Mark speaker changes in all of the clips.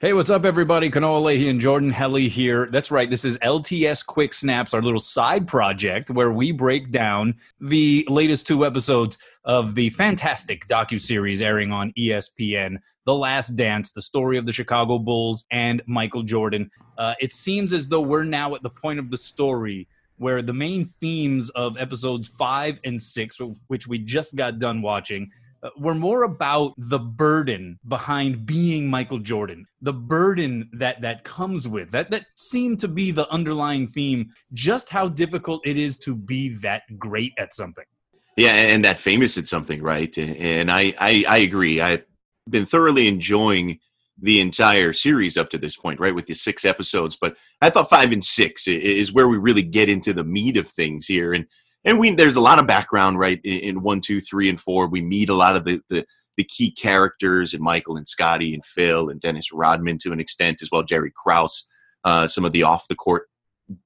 Speaker 1: Hey, what's up, everybody? Kanoa Leahy and Jordan Helly here. That's right. This is LTS Quick Snaps, our little side project where we break down the latest two episodes of the fantastic docu-series airing on ESPN, The Last Dance, the story of the Chicago Bulls and Michael Jordan. Uh, it seems as though we're now at the point of the story where the main themes of episodes five and six, which we just got done watching, were more about the burden behind being Michael Jordan, the burden that that comes with that that seemed to be the underlying theme. Just how difficult it is to be that great at something.
Speaker 2: Yeah, and that famous at something, right? And I I, I agree. I've been thoroughly enjoying the entire series up to this point, right, with the six episodes. But I thought five and six is where we really get into the meat of things here, and and we there's a lot of background right in, in one, two, three, and four. We meet a lot of the, the the key characters and Michael and Scottie and Phil and Dennis Rodman to an extent as well. Jerry Krause, uh, some of the off the court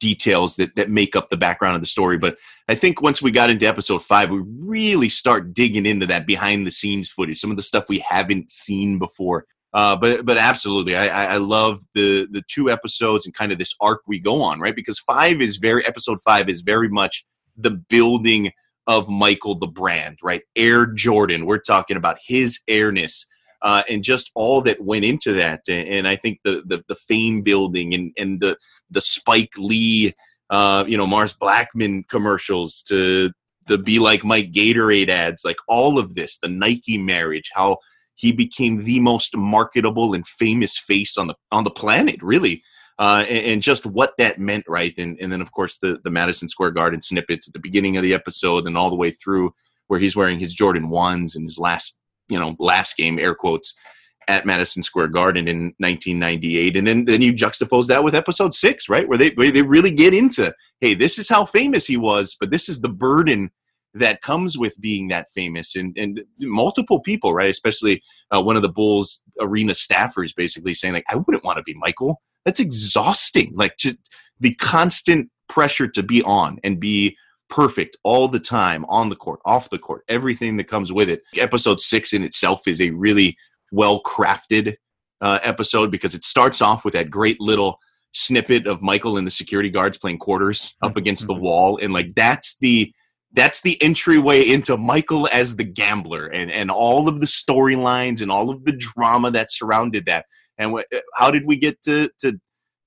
Speaker 2: details that that make up the background of the story. But I think once we got into episode five, we really start digging into that behind the scenes footage, some of the stuff we haven't seen before. Uh, but but absolutely, I, I love the the two episodes and kind of this arc we go on, right? Because five is very episode five is very much the building of Michael the brand, right? Air Jordan. We're talking about his airness. Uh, and just all that went into that, and I think the the, the fame building and, and the the Spike Lee, uh, you know, Mars Blackmon commercials to the Be Like Mike Gatorade ads, like all of this, the Nike marriage, how he became the most marketable and famous face on the on the planet, really uh, and, and, just what that meant, right? And, and then, of course, the, the Madison Square Garden snippets at the beginning of the episode and all the way through where he's wearing his Jordan 1s in his last, you know, last game, air quotes, at Madison Square Garden in 1998. And then, then you juxtapose that with episode six, right? Where they, where they really get into, hey, this is how famous he was, but this is the burden that comes with being that famous and, and multiple people right especially uh, one of the bulls arena staffers basically saying like i wouldn't want to be michael that's exhausting. Like just the constant pressure to be on and be perfect all the time on the court, off the court, everything that comes with it. Episode six in itself is a really well crafted uh, episode because it starts off with that great little snippet of Michael and the security guards playing quarters up against the mm-hmm. wall, and like that's the that's the entryway into Michael as the gambler and and all of the storylines and all of the drama that surrounded that. And wh- how did we get to to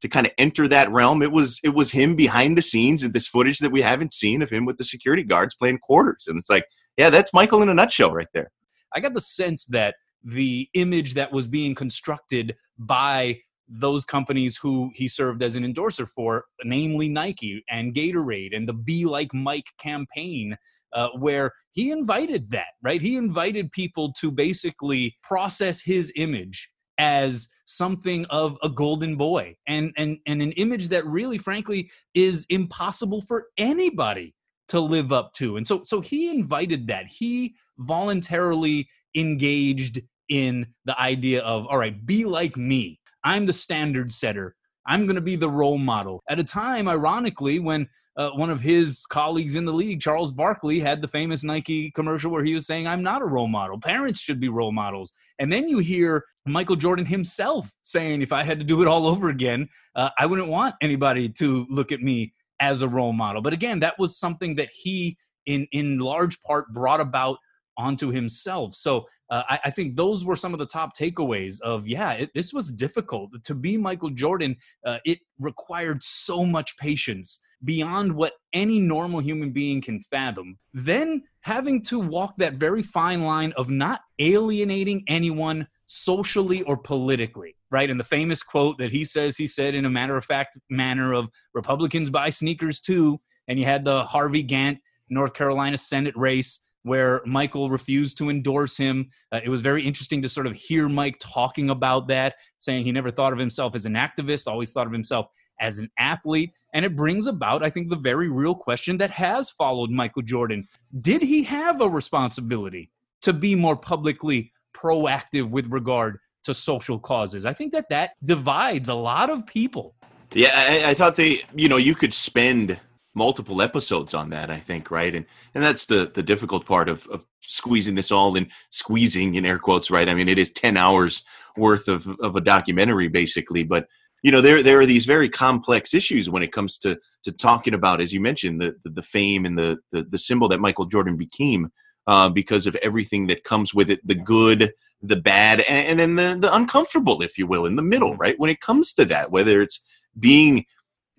Speaker 2: to kind of enter that realm? It was it was him behind the scenes and this footage that we haven't seen of him with the security guards playing quarters. And it's like, yeah, that's Michael in a nutshell right there.
Speaker 1: I got the sense that the image that was being constructed by those companies who he served as an endorser for, namely Nike and Gatorade and the Be Like Mike campaign, uh, where he invited that, right? He invited people to basically process his image as something of a golden boy. And and and an image that really frankly is impossible for anybody to live up to. And so so he invited that. He voluntarily engaged in the idea of all right be like me. I'm the standard setter i'm going to be the role model at a time ironically when uh, one of his colleagues in the league, Charles Barkley, had the famous Nike commercial where he was saying, I'm not a role model. Parents should be role models. And then you hear Michael Jordan himself saying, if I had to do it all over again, uh, I wouldn't want anybody to look at me as a role model. But again, that was something that he, in, in large part, brought about onto himself. So uh, I, I, think those were some of the top takeaways of yeah, it, this was difficult to be Michael Jordan. Uh, it required so much patience beyond what any normal human being can fathom, then having to walk that very fine line of not alienating anyone socially or politically, right? And the famous quote that he says he said in a matter of fact manner of Republicans buy sneakers too. And you had the Harvey Gantt North Carolina Senate race where Michael refused to endorse him. Uh, it was very interesting to sort of hear Mike talking about that, saying he never thought of himself as an activist, always thought of himself as an athlete. And it brings about, I think, the very real question that has followed Michael Jordan. Did he have a responsibility to be more publicly proactive with regard to social causes? I think that that divides a lot of people.
Speaker 2: Yeah, I, I thought they, you know, you could spend multiple episodes on that, I think, right? And and that's the the difficult part of of squeezing this all in, squeezing in air quotes, right? I mean, it is ten hours worth of of a documentary, basically, but you know there there are these very complex issues when it comes to to talking about as you mentioned the the, the fame and the, the, the symbol that Michael Jordan became uh, because of everything that comes with it the good the bad and, and then the, the uncomfortable if you will in the middle right when it comes to that whether it's being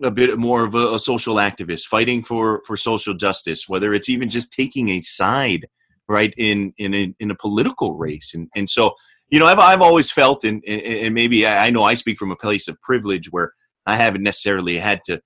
Speaker 2: a bit more of a, a social activist fighting for for social justice whether it's even just taking a side right in in a, in a political race and and so you know, I've, I've always felt, and, and maybe I know I speak from a place of privilege where I haven't necessarily had to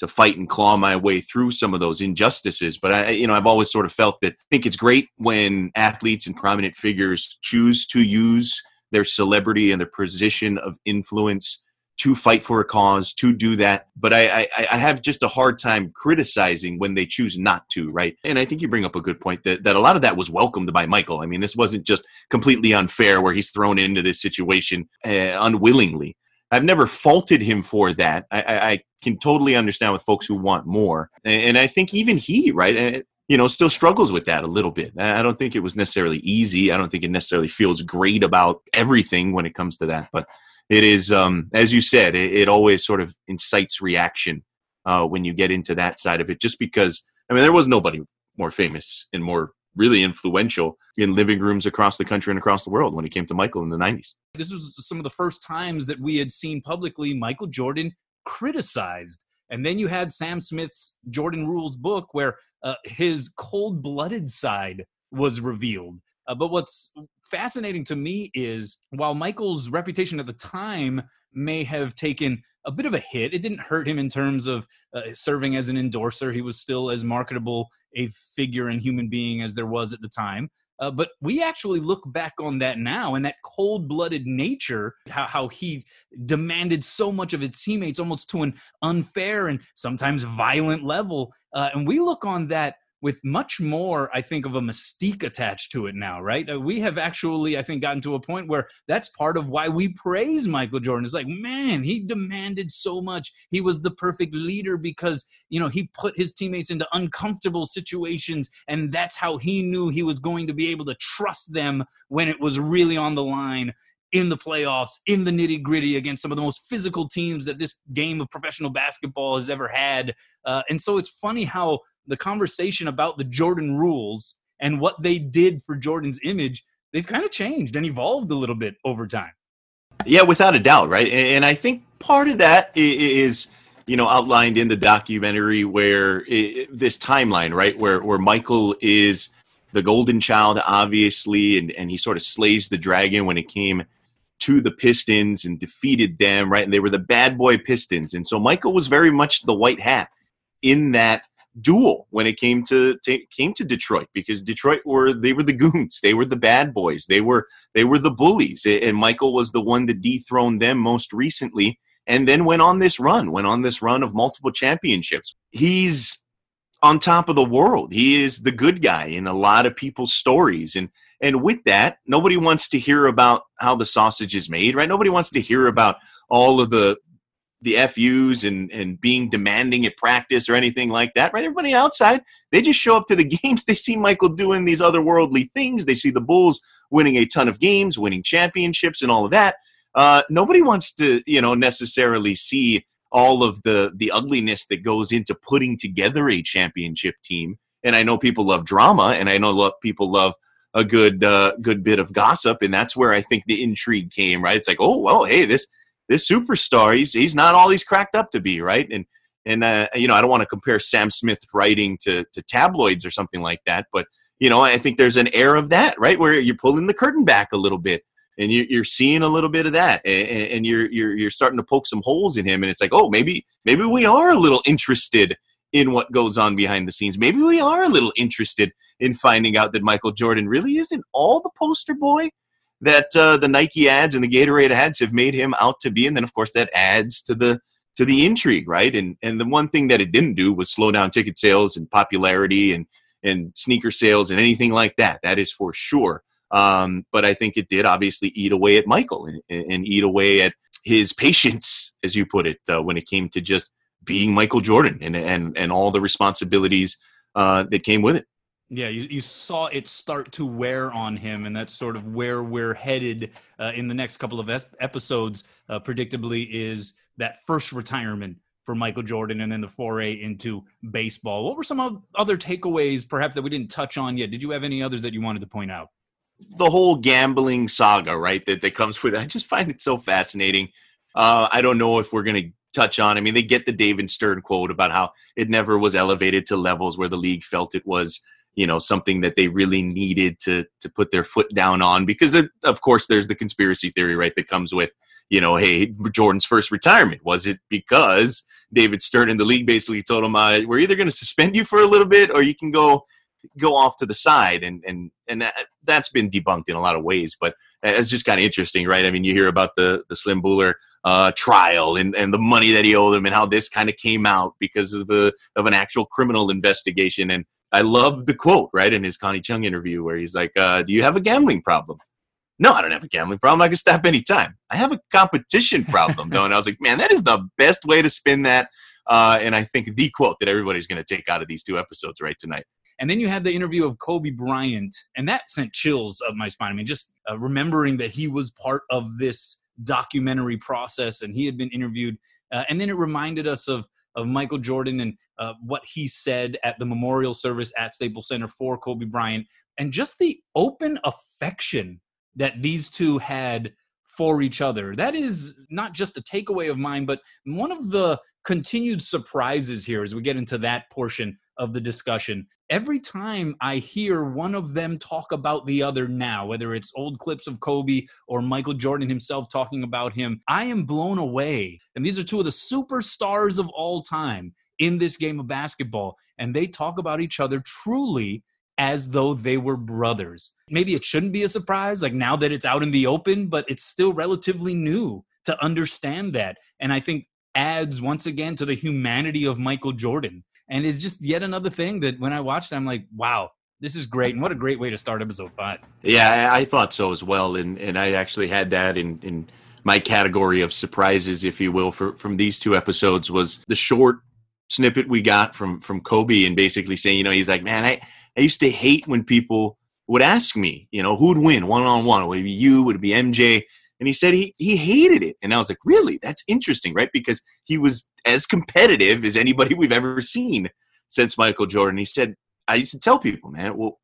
Speaker 2: to fight and claw my way through some of those injustices. But I, you know, I've always sort of felt that I think it's great when athletes and prominent figures choose to use their celebrity and their position of influence to fight for a cause, to do that. But I, I, I, have just a hard time criticizing when they choose not to, right? And I think you bring up a good point that, that a lot of that was welcomed by Michael. I mean, this wasn't just completely unfair where he's thrown into this situation uh, unwillingly. I've never faulted him for that. I, I, can totally understand with folks who want more. And, I think even he, right, eh, you know, still struggles with that a little bit. I don't think it was necessarily easy. I don't think it necessarily feels great about everything when it comes to that. But it is, um, as you said, it, it, always sort of incites reaction uh, when you get into that side of it. Just because, I mean, there was nobody more famous and more really influential in living rooms across the country and across the world when it came to Michael in the 90s.
Speaker 1: This was some of the first times that we had seen publicly Michael Jordan criticized. And then you had Sam Smith's Jordan Rules book where uh, his cold blooded side was revealed. Uh, but what's fascinating to me is while Michael's reputation at the time may have taken a bit of a hit, it didn't hurt him in terms of uh, serving as an endorser. He was still as marketable a figure and human being as there was at the time. Uh, but we actually look back on that now and that cold blooded nature, how, how he demanded so much of his teammates almost to an unfair and sometimes violent level. Uh, and we look on that with much more, I think, of a mystique attached to it now, right? Uh, we have actually, I think, gotten to a point where that's part of why we praise Michael Jordan. It's like, man, he demanded so much. He was the perfect leader because, you know, he put his teammates into uncomfortable situations, and that's how he knew he was going to be able to trust them when it was really on the line in the playoffs, in the nitty gritty against some of the most physical teams that this game of professional basketball has ever had. Uh, and so it's funny how the conversation about the Jordan rules and what they did for Jordan's image, they've kind of changed and evolved a little bit over time.
Speaker 2: Yeah, without a doubt, right? And I think part of that is you know outlined in the documentary where it, this timeline, right, where where Michael is the golden child, obviously, and and he sort of slays the dragon when it came to the Pistons and defeated them, right? And they were the bad boy Pistons, and so Michael was very much the white hat in that duel when it came to, to, came to Detroit because Detroit were they were the goons, they were the bad boys, they were they were the bullies, and Michael was the one that dethroned them most recently, and then went on this run, went on this run of multiple championships. He's on top of the world. He is the good guy in a lot of people's stories, and and with that, nobody wants to hear about how the sausage is made, right? Nobody wants to hear about all of the the FUs and, and being demanding at practice or anything like that, right? Everybody outside, they just show up to the games. They see Michael doing these otherworldly things. They see the Bulls winning a ton of games, winning championships, and all of that. Uh, nobody wants to, you know, necessarily see all of the the ugliness that goes into putting together a championship team. And I know people love drama, and I know people love a good uh, good bit of gossip, and that's where I think the intrigue came. Right? It's like, oh, well, hey, this this superstar, he's he's not all he's cracked up to be, right? And and uh, you know, I don't want to compare Sam Smith writing to to tabloids or something like that, but you know, I think there's an air of that, right, where you're pulling the curtain back a little bit, and you, you're seeing a little bit of that, and, and you're you're you're starting to poke some holes in him, and it's like, oh, maybe maybe we are a little interested in what goes on behind the scenes. Maybe we are a little interested in finding out that Michael Jordan really isn't all the poster boy that uh, the Nike ads and the Gatorade ads have made him out to be, and then of course that adds to the to the intrigue, right? And and the one thing that it didn't do was slow down ticket sales and popularity and and sneaker sales and anything like that. That is for sure. Um, but I think it did obviously eat away at Michael and, and eat away at his patience, as you put it, uh, when it came to just being Michael Jordan and and and all the responsibilities uh, that came with it.
Speaker 1: Yeah, you, you saw it start to wear on him, and that's sort of where we're headed uh, in the next couple of es- episodes. Uh, predictably, is that first retirement for Michael Jordan, and then the foray into baseball. What were some other takeaways, perhaps that we didn't touch on yet? Did you have any others that you wanted to point out?
Speaker 2: The whole gambling saga, right? That that comes with. It. I just find it so fascinating. Uh, I don't know if we're going to touch on. I mean, they get the David Stern quote about how it never was elevated to levels where the league felt it was you know something that they really needed to to put their foot down on because of course there's the conspiracy theory right that comes with you know hey jordan's first retirement. Was it because david stern in the league basically told him uh, we're either going to suspend you for a little bit or you can go go off to the side and and and that, that's been debunked in a lot of ways but it's just kind of interesting right? I mean you hear about the the slim Bouler uh, trial and, and the money that he owed him and how this kind of came out because of the of an actual criminal investigation and I love the quote right in his Connie Chung interview where he's like, uh, "Do you have a gambling problem?" No, I don't have a gambling problem. I can stop anytime. I have a competition problem, though. And I was like, man, that is the best way to spin that. Uh, and I think the quote that everybody's going to take out of these two episodes right tonight.
Speaker 1: And then you had the interview of Kobe Bryant, and that sent chills up my spine. I mean, just uh, remembering that he was part of this documentary process and he had been interviewed. Uh, and then it reminded us of of Michael Jordan and uh, what he said at the memorial service at Staples Center for Kobe Bryant, and just the open affection that these two had for each other. That is not just a takeaway of mine, but one of the continued surprises here as we get into that portion of the discussion. Every time I hear one of them talk about the other now, whether it's old clips of Kobe or Michael Jordan himself talking about him, I am blown away. And these are two of the superstars of all time in this game of basketball. And they talk about each other truly as though they were brothers. Maybe it shouldn't be a surprise, like now that it's out in the open, but it's still relatively new to understand that. And I think adds once again to the humanity of Michael Jordan and it's just yet another thing that when I watched I'm like, wow, this is great, and what a great way to start episode five.
Speaker 2: Yeah, I thought so as well, and and I actually had that in in my category of surprises, if you will, for from these two episodes was the short snippet we got from from Kobe and basically saying, you know, he's like, man, I I used to hate when people would ask me, you know, who'd win one on one? Would it be you? Would it be MJ? And he said he he hated it. And I was like, really? That's interesting, right? Because he was as competitive as anybody we've ever seen since Michael Jordan. He said, I used to tell people, man, well,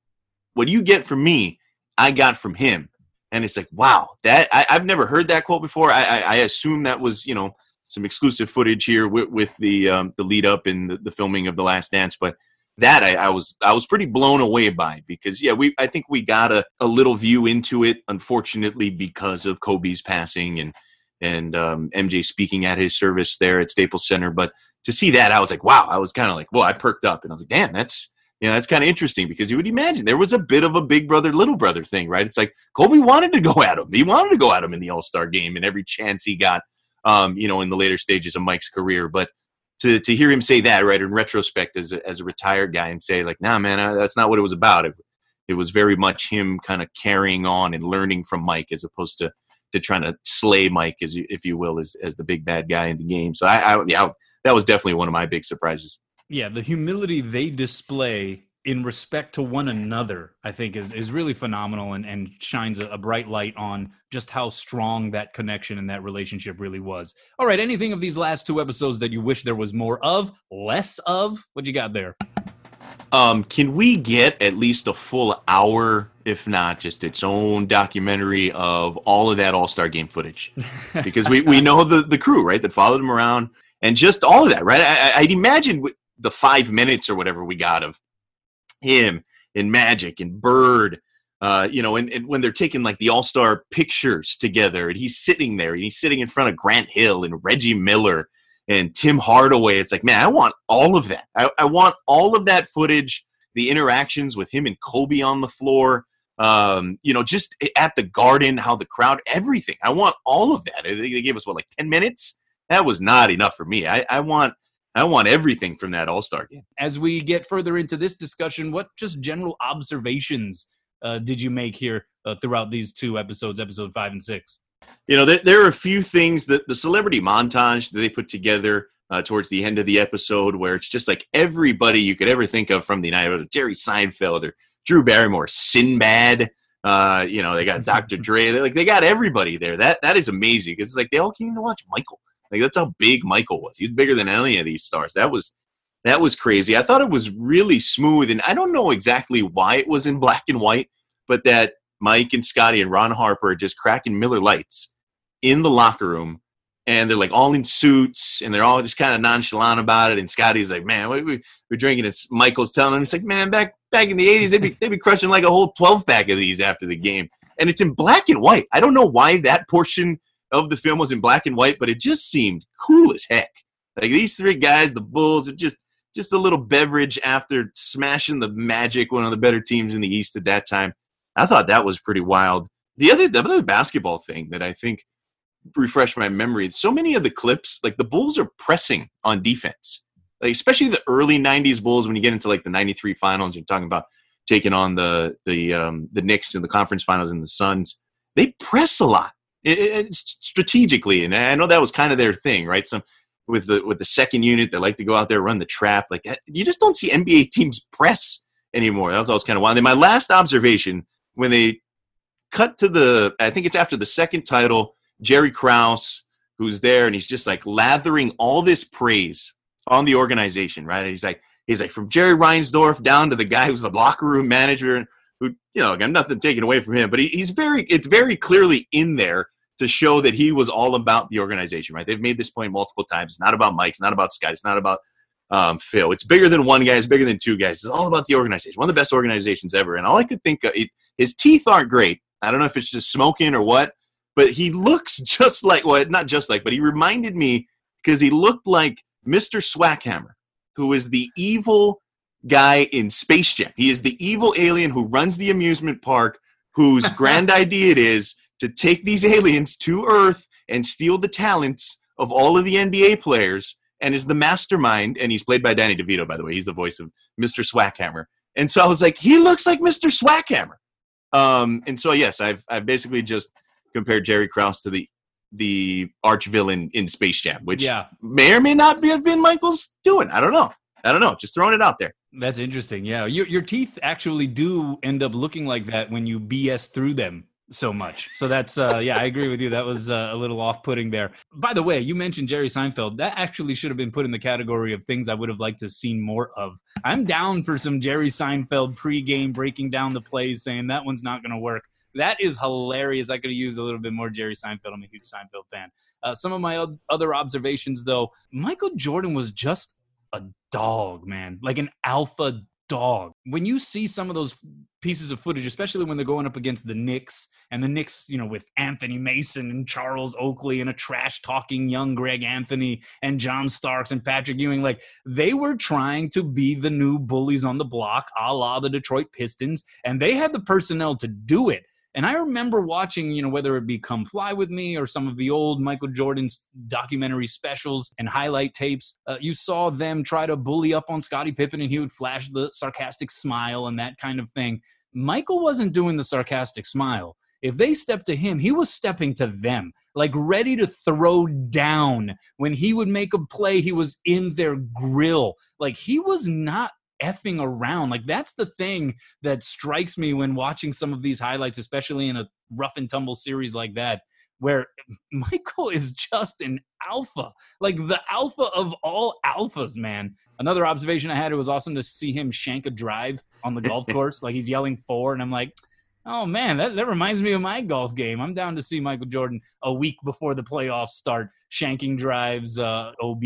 Speaker 2: what you get from me, I got from him. And it's like, wow, that I, have never heard that quote before. I, I, I, assume that was, you know, some exclusive footage here with, with the um, the lead up and the, the filming of the Last Dance. But that I, I, was I was pretty blown away by because yeah we I think we got a, a little view into it unfortunately because of Kobe's passing and and um, MJ speaking at his service there at Staples Center. But to see that I was like wow I was kind of like well I perked up. And I was like damn that's you know that's kind of interesting because you would imagine there was a bit of a big brother little brother thing right? It's like Kobe wanted to go at him. He wanted to go at him in the All Star game and every chance he got um, you know in the later stages of Mike's career. But to to hear him say that right in retrospect as a, as a retired guy and say like nah man that's not what it was about. It, it was very much him kind of carrying on and learning from mike as opposed to to trying to slay mike as you, if you will as as the big bad guy in the game. So I, I yeah that was definitely one of my big surprises.
Speaker 1: Yeah the humility they display in respect to one another, I think is is really phenomenal and, and shines a, a, bright light on just how strong that connection and that relationship really was. All right, anything of these last two episodes that you wish there was more of, less of? What you got there?
Speaker 2: Um, can we get at least a full hour, if not just its own documentary of all of that All Star game footage? Because we, we know the, the crew, right, that followed him around and just all of that, right? I, I'd imagine the five minutes or whatever we got of him and Magic and Bird, uh, you know, and, and, when they're taking like the All Star pictures together, and he's sitting there, and he's sitting in front of Grant Hill and Reggie Miller and Tim Hardaway. It's like, man, I want all of that. I, I want all of that footage, the interactions with him and Kobe on the floor. Um, you know, just at the garden, how the crowd, everything. I want all of that. They gave us what, like 10 minutes? That was not enough for me. I, I want I want everything from that All Star game.
Speaker 1: As we get further into this discussion, what just general observations uh, did you make here uh, throughout these two episodes, episode five and six?
Speaker 2: You know, there, there are a few things that the celebrity montage that they put together uh, towards the end of the episode where it's just like everybody you could ever think of from the United, States—Jerry Seinfeld or Drew Barrymore, Sinbad. Uh, you know, they got Dr. Dre. They like they got everybody there. That that is amazing because it's like they all came to watch Michael. Like that's how big Michael was. He was bigger than any of these stars. That was that was crazy. I thought it was really smooth, and I don't know exactly why it was in black and white, but that Mike and Scottie and Ron Harper are just cracking Miller Lights in the locker room and they're like all in suits and they're all just kind of nonchalant about it. And Scottie's like, man, we, we, we're drinking. And Michael's telling him, he's like, man, back back in the 80s, they'd be, they'd be crushing like a whole 12 pack of these after the game. And it's in black and white. I don't know why that portion of the film was in black and white, but it just seemed cool as heck. Like these three guys, the Bulls, are just just a little beverage after smashing the Magic, one of the better teams in the East at that time. I thought that was pretty wild. The other the other basketball thing that I think – refresh my memory. So many of the clips, like the Bulls are pressing on defense, like especially the early '90s Bulls. When you get into like the '93 finals, you're talking about taking on the the um, the Knicks in the conference finals and the Suns. They press a lot strategically, and I know that was kind of their thing, right? Some with the with the second unit, they like to go out there run the trap. Like eh, you just don't see NBA teams press anymore. That was always kind of wild. And my last observation when they cut to the, I think it's after the second title Jerry Krause, who's there, and he's just like lathering all this praise on the organization, right? And he's like, he's like from Jerry Reinsdorf down to the guy who's the locker room manager, who you know, got nothing taken away from him, but he, he's very, it's very clearly in there to show that he was all about the organization, right? They've made this point multiple times. It's not about Mike. It's not about Scott. It's not about um, Phil. It's bigger than one guy. It's bigger than two guys. It's all about the organization. One of the best organizations ever. And all I could think of, it, his teeth aren't great. I don't know if it's just smoking or what, but he looks just like well, not just like, but he reminded me because he looked like Mr. Swackhammer, who is the evil guy in Space Jam. He is the evil alien who runs the amusement park, whose grand idea it is to take these aliens to Earth and steal the talents of all of the NBA players and is the mastermind. And he's played by Danny DeVito, by the way. He's the voice of Mr. Swackhammer. And so I was like, he looks like Mr. Swackhammer. Um, and so yes, I've I've basically just compared Jerry Krause to the the arch villain in Space Jam, which yeah. may or may not be have been Michael's doing. I don't know. I don't know. Just throwing it out there.
Speaker 1: That's interesting. Yeah, your your teeth actually do end up looking like that when you BS through them so much. So that's uh yeah, I agree with you. That was uh, a little off-putting there. By the way, you mentioned Jerry Seinfeld. That actually should have been put in the category of things I would have liked to have seen more of. I'm down for some Jerry Seinfeld pre-game breaking down the plays saying that one's not going to work. That is hilarious. I could have used a little bit more Jerry Seinfeld. I'm a huge Seinfeld fan. Uh, some of my other observations, though, Michael Jordan was just a dog, man, like an alpha dog. When you see some of those pieces of footage, especially when they're going up against the Knicks and the Knicks, you know, with Anthony Mason and Charles Oakley and a trash talking young Greg Anthony and John Starks and Patrick Ewing, like they were trying to be the new bullies on the block, a la the Detroit Pistons, and they had the personnel to do it. And I remember watching, you know, whether it be Come Fly With Me or some of the old Michael Jordan's documentary specials and highlight tapes. Uh, you saw them try to bully up on Scottie Pippen and he would flash the sarcastic smile and that kind of thing. Michael wasn't doing the sarcastic smile. If they stepped to him, he was stepping to them, like ready to throw down. When he would make a play, he was in their grill. Like he was not effing around. Like that's the thing that strikes me when watching some of these highlights, especially in a rough and tumble series like that, where Michael is just an alpha, like the alpha of all alphas, man. Another observation I had, it was awesome to see him shank a drive on the golf course. like he's yelling four, and I'm like, oh man, that, that reminds me of my golf game. I'm down to see Michael Jordan a week before the playoffs start, shanking drives, uh, OB.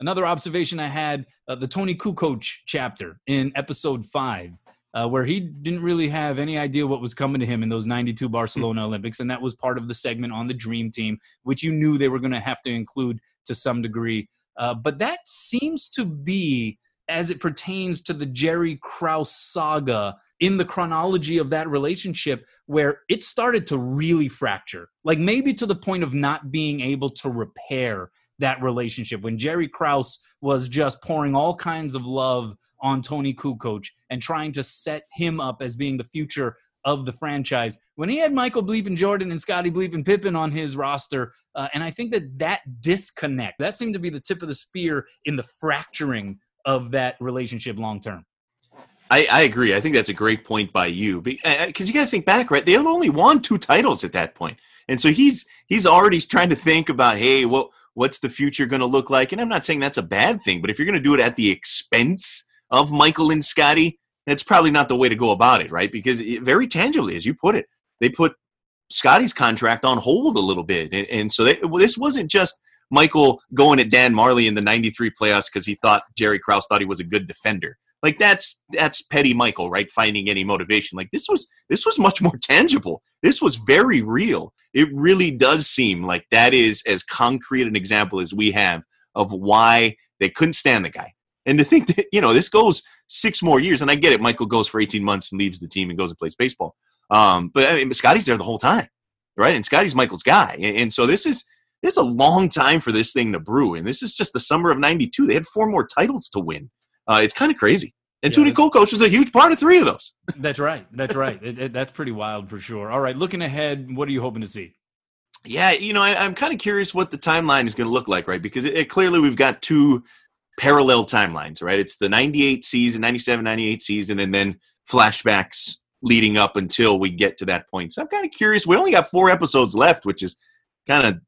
Speaker 1: Another observation I had uh, the Toni Kukoc chapter in episode five, uh, where he didn't really have any idea what was coming to him in those 92 Barcelona Olympics. And that was part of the segment on the Dream Team, which you knew they were going to have to include to some degree. Uh, but that seems to be, as it pertains to the Jerry Krause saga, in the chronology of that relationship where it started to really fracture, like maybe to the point of not being able to repair that relationship when Jerry Krause was just pouring all kinds of love on Toni Kukoc and trying to set him up as being the future of the franchise when he had Michael Bleeping Jordan and Scottie Bleeping Pippen on his roster. Uh, and I think that that disconnect, that seemed to be the tip of the spear in the fracturing of that relationship long term.
Speaker 2: I, I, agree. I think that's a great point by you because uh, you got to think back, right? They only won two titles at that point, and so he's he's already trying to think about, hey, what what's the future going to look like? And I'm not saying that's a bad thing, but if you're going to do it at the expense of Michael and Scottie, that's probably not the way to go about it, right? Because it, very tangibly, as you put it, they put Scottie's contract on hold a little bit, and, and so they, this wasn't just Michael going at Dan Majerle in the '93 playoffs because he thought Jerry Krause thought he was a good defender like that's that's petty michael right finding any motivation. Like this was this was much more tangible. This was very real. It really does seem like that is as concrete an example as we have of why they couldn't stand the guy. And to think that you know this goes six more years and i get it michael goes for 18 months and leaves the team and goes and plays baseball. Um, but I mean, scottie's there the whole time right? And scottie's michael's guy. And, and so this is this is a long time for this thing to brew. And this is just the summer of 92 they had four more titles to win uh, it's kind of crazy. And yeah, Toni Kukoc was a huge part of three of those.
Speaker 1: That's right. That's right. It, it, that's pretty wild for sure. All right, looking ahead, what are you hoping to see?
Speaker 2: Yeah, you know, I, am kind of curious what the timeline is going to look like, right? Because it, clearly we've got two parallel timelines, right? It's the 98 season, 97, 98 season, and then flashbacks leading up until we get to that point. So I'm kind of curious. We only got four episodes left, which is kind of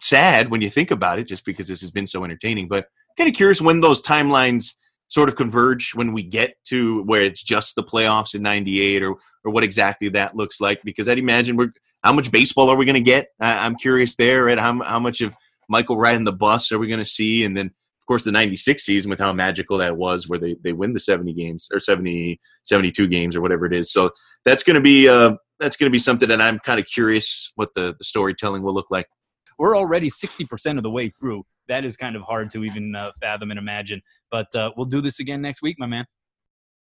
Speaker 2: sad when you think about it, just because this has been so entertaining. But kind of curious when those timelines – sort of converge when we get to where it's just the playoffs in 98 or or what exactly that looks like? Because I'd imagine we're how much baseball are we going to get? I, am curious there right? How, how much of Michael riding the bus are we going to see? And then of course the 96 season with how magical that was where they, they win the 70 games or 70 72 games or whatever it is. So that's going to be uh that's going to be something that I'm kind of curious what the, the storytelling will look like.
Speaker 1: We're already 60% of the way through that is kind of hard to even uh, fathom and imagine. But uh, we'll do this again next week, my man.